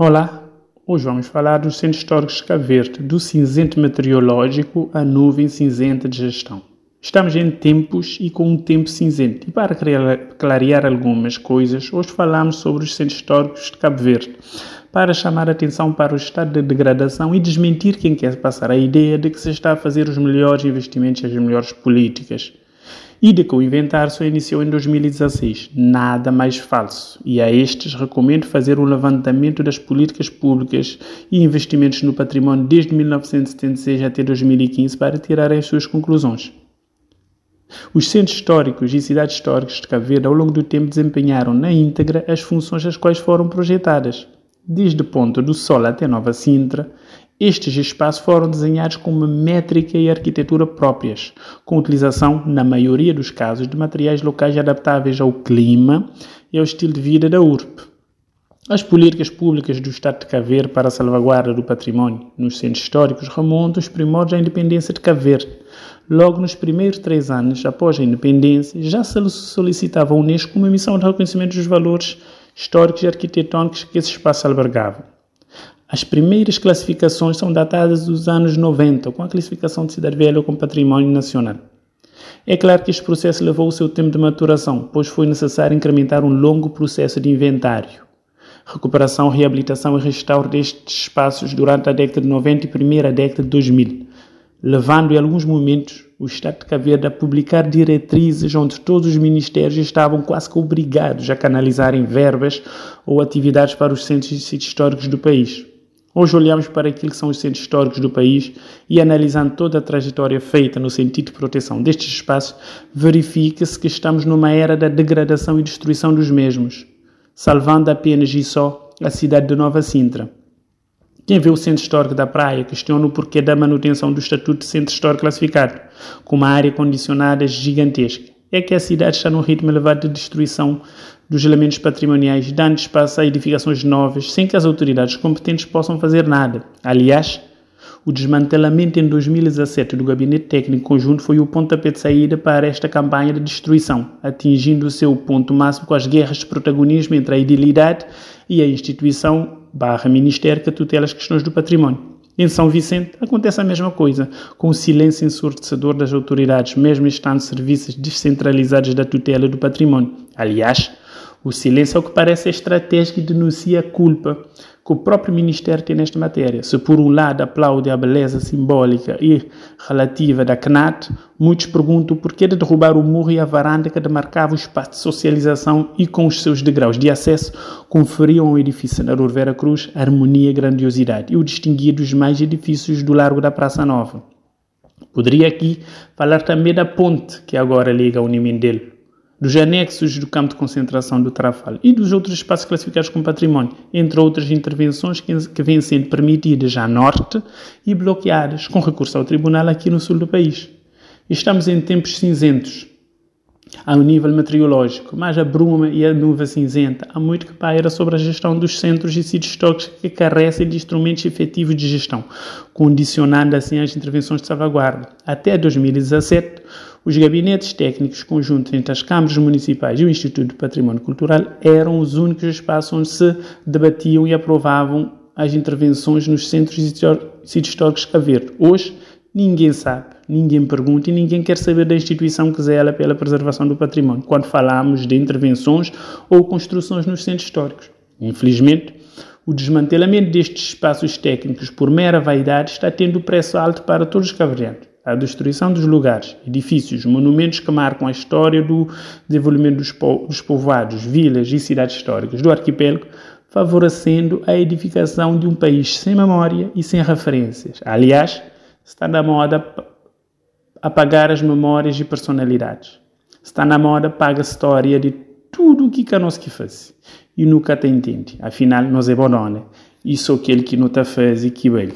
Olá, hoje vamos falar dos centros históricos de Cabo Verde, do cinzento meteorológico à nuvem cinzenta de gestão. Estamos em tempos e com um tempo cinzento. E para clarear algumas coisas, hoje falamos sobre os centros históricos de Cabo Verde, para chamar a atenção para o estado de degradação e desmentir quem quer passar a ideia de que se está a fazer os melhores investimentos e as melhores políticas e de que o inventário só iniciou em 2016. Nada mais falso. E a estes recomendo fazer um levantamento das políticas públicas e investimentos no património desde 1976 até 2015 para tirarem as suas conclusões. Os centros históricos e cidades históricas de Cabo Verde ao longo do tempo desempenharam na íntegra as funções às quais foram projetadas. Desde Ponta do Sol até Nova Sintra, estes espaços foram desenhados com uma métrica e arquitetura próprias, com utilização, na maioria dos casos, de materiais locais adaptáveis ao clima e ao estilo de vida da URP. As políticas públicas do Estado de Cabo para a salvaguarda do património nos centros históricos remontam os primórdios da independência de Cabo Logo nos primeiros três anos após a independência, já se solicitava a Unesco uma missão de reconhecimento dos valores históricos e arquitetônicos que esse espaço albergava. As primeiras classificações são datadas dos anos 90, com a classificação de Cidade Velha como Património Nacional. É claro que este processo levou o seu tempo de maturação, pois foi necessário incrementar um longo processo de inventário, recuperação, reabilitação e restauro destes espaços durante a década de 90 e primeira década de 2000, levando em alguns momentos o Estado de Cabo a publicar diretrizes onde todos os ministérios estavam quase que obrigados a canalizarem verbas ou atividades para os centros e sítios históricos do país. Hoje olhamos para aquilo que são os centros históricos do país e analisando toda a trajetória feita no sentido de proteção destes espaços, verifica-se que estamos numa era da degradação e destruição dos mesmos, salvando apenas e só a cidade de Nova Sintra. Quem vê o Centro Histórico da Praia questiona o porquê da manutenção do Estatuto de Centro Histórico Classificado, com uma área condicionada gigantesca. É que a cidade está num ritmo elevado de destruição dos elementos patrimoniais, dando espaço a edificações novas, sem que as autoridades competentes possam fazer nada. Aliás, o desmantelamento em 2017 do Gabinete Técnico Conjunto foi o pontapé de saída para esta campanha de destruição, atingindo o seu ponto máximo com as guerras de protagonismo entre a idilidade e a instituição barra Ministério que tutela as questões do património. Em São Vicente acontece a mesma coisa, com o silêncio ensurdecedor das autoridades, mesmo estando serviços descentralizados da tutela do património. Aliás, o silêncio é o que parece estratégico e denuncia a culpa que o próprio Ministério tem nesta matéria. Se por um lado aplaude a beleza simbólica e relativa da CNAT, muitos perguntam por que de derrubar o muro e a varanda que demarcava o espaço de socialização e com os seus degraus de acesso conferiam ao edifício na Rua Vera Cruz harmonia e grandiosidade e o distinguia dos mais edifícios do Largo da Praça Nova. Poderia aqui falar também da ponte que agora liga o Nimindelo dos anexos do campo de concentração do Trafal e dos outros espaços classificados como património, entre outras intervenções que, que vêm sendo permitidas a norte e bloqueadas com recurso ao tribunal aqui no sul do país. Estamos em tempos cinzentos ao nível meteorológico, mas a bruma e a nuvem cinzenta há muito que paira sobre a gestão dos centros e sítios históricos que carecem de instrumentos efetivos de gestão, condicionando assim as intervenções de salvaguarda. Até 2017, os gabinetes técnicos conjuntos entre as câmaras municipais e o Instituto de Património Cultural eram os únicos espaços onde se debatiam e aprovavam as intervenções nos centros e históricos que haver. Hoje, ninguém sabe, ninguém pergunta e ninguém quer saber da instituição que zela pela preservação do património quando falamos de intervenções ou construções nos centros históricos. Infelizmente, o desmantelamento destes espaços técnicos por mera vaidade está tendo preço alto para todos os cavalheiros a destruição dos lugares, edifícios, monumentos que marcam a história do desenvolvimento dos, po dos povoados, vilas e cidades históricas do arquipélago, favorecendo a edificação de um país sem memória e sem referências. Aliás, está na moda apagar as memórias e personalidades. Está na moda paga a história de tudo o que que faz e nunca te entende. Afinal, nós é bonone. Isso é aquele que não te faz e que bem.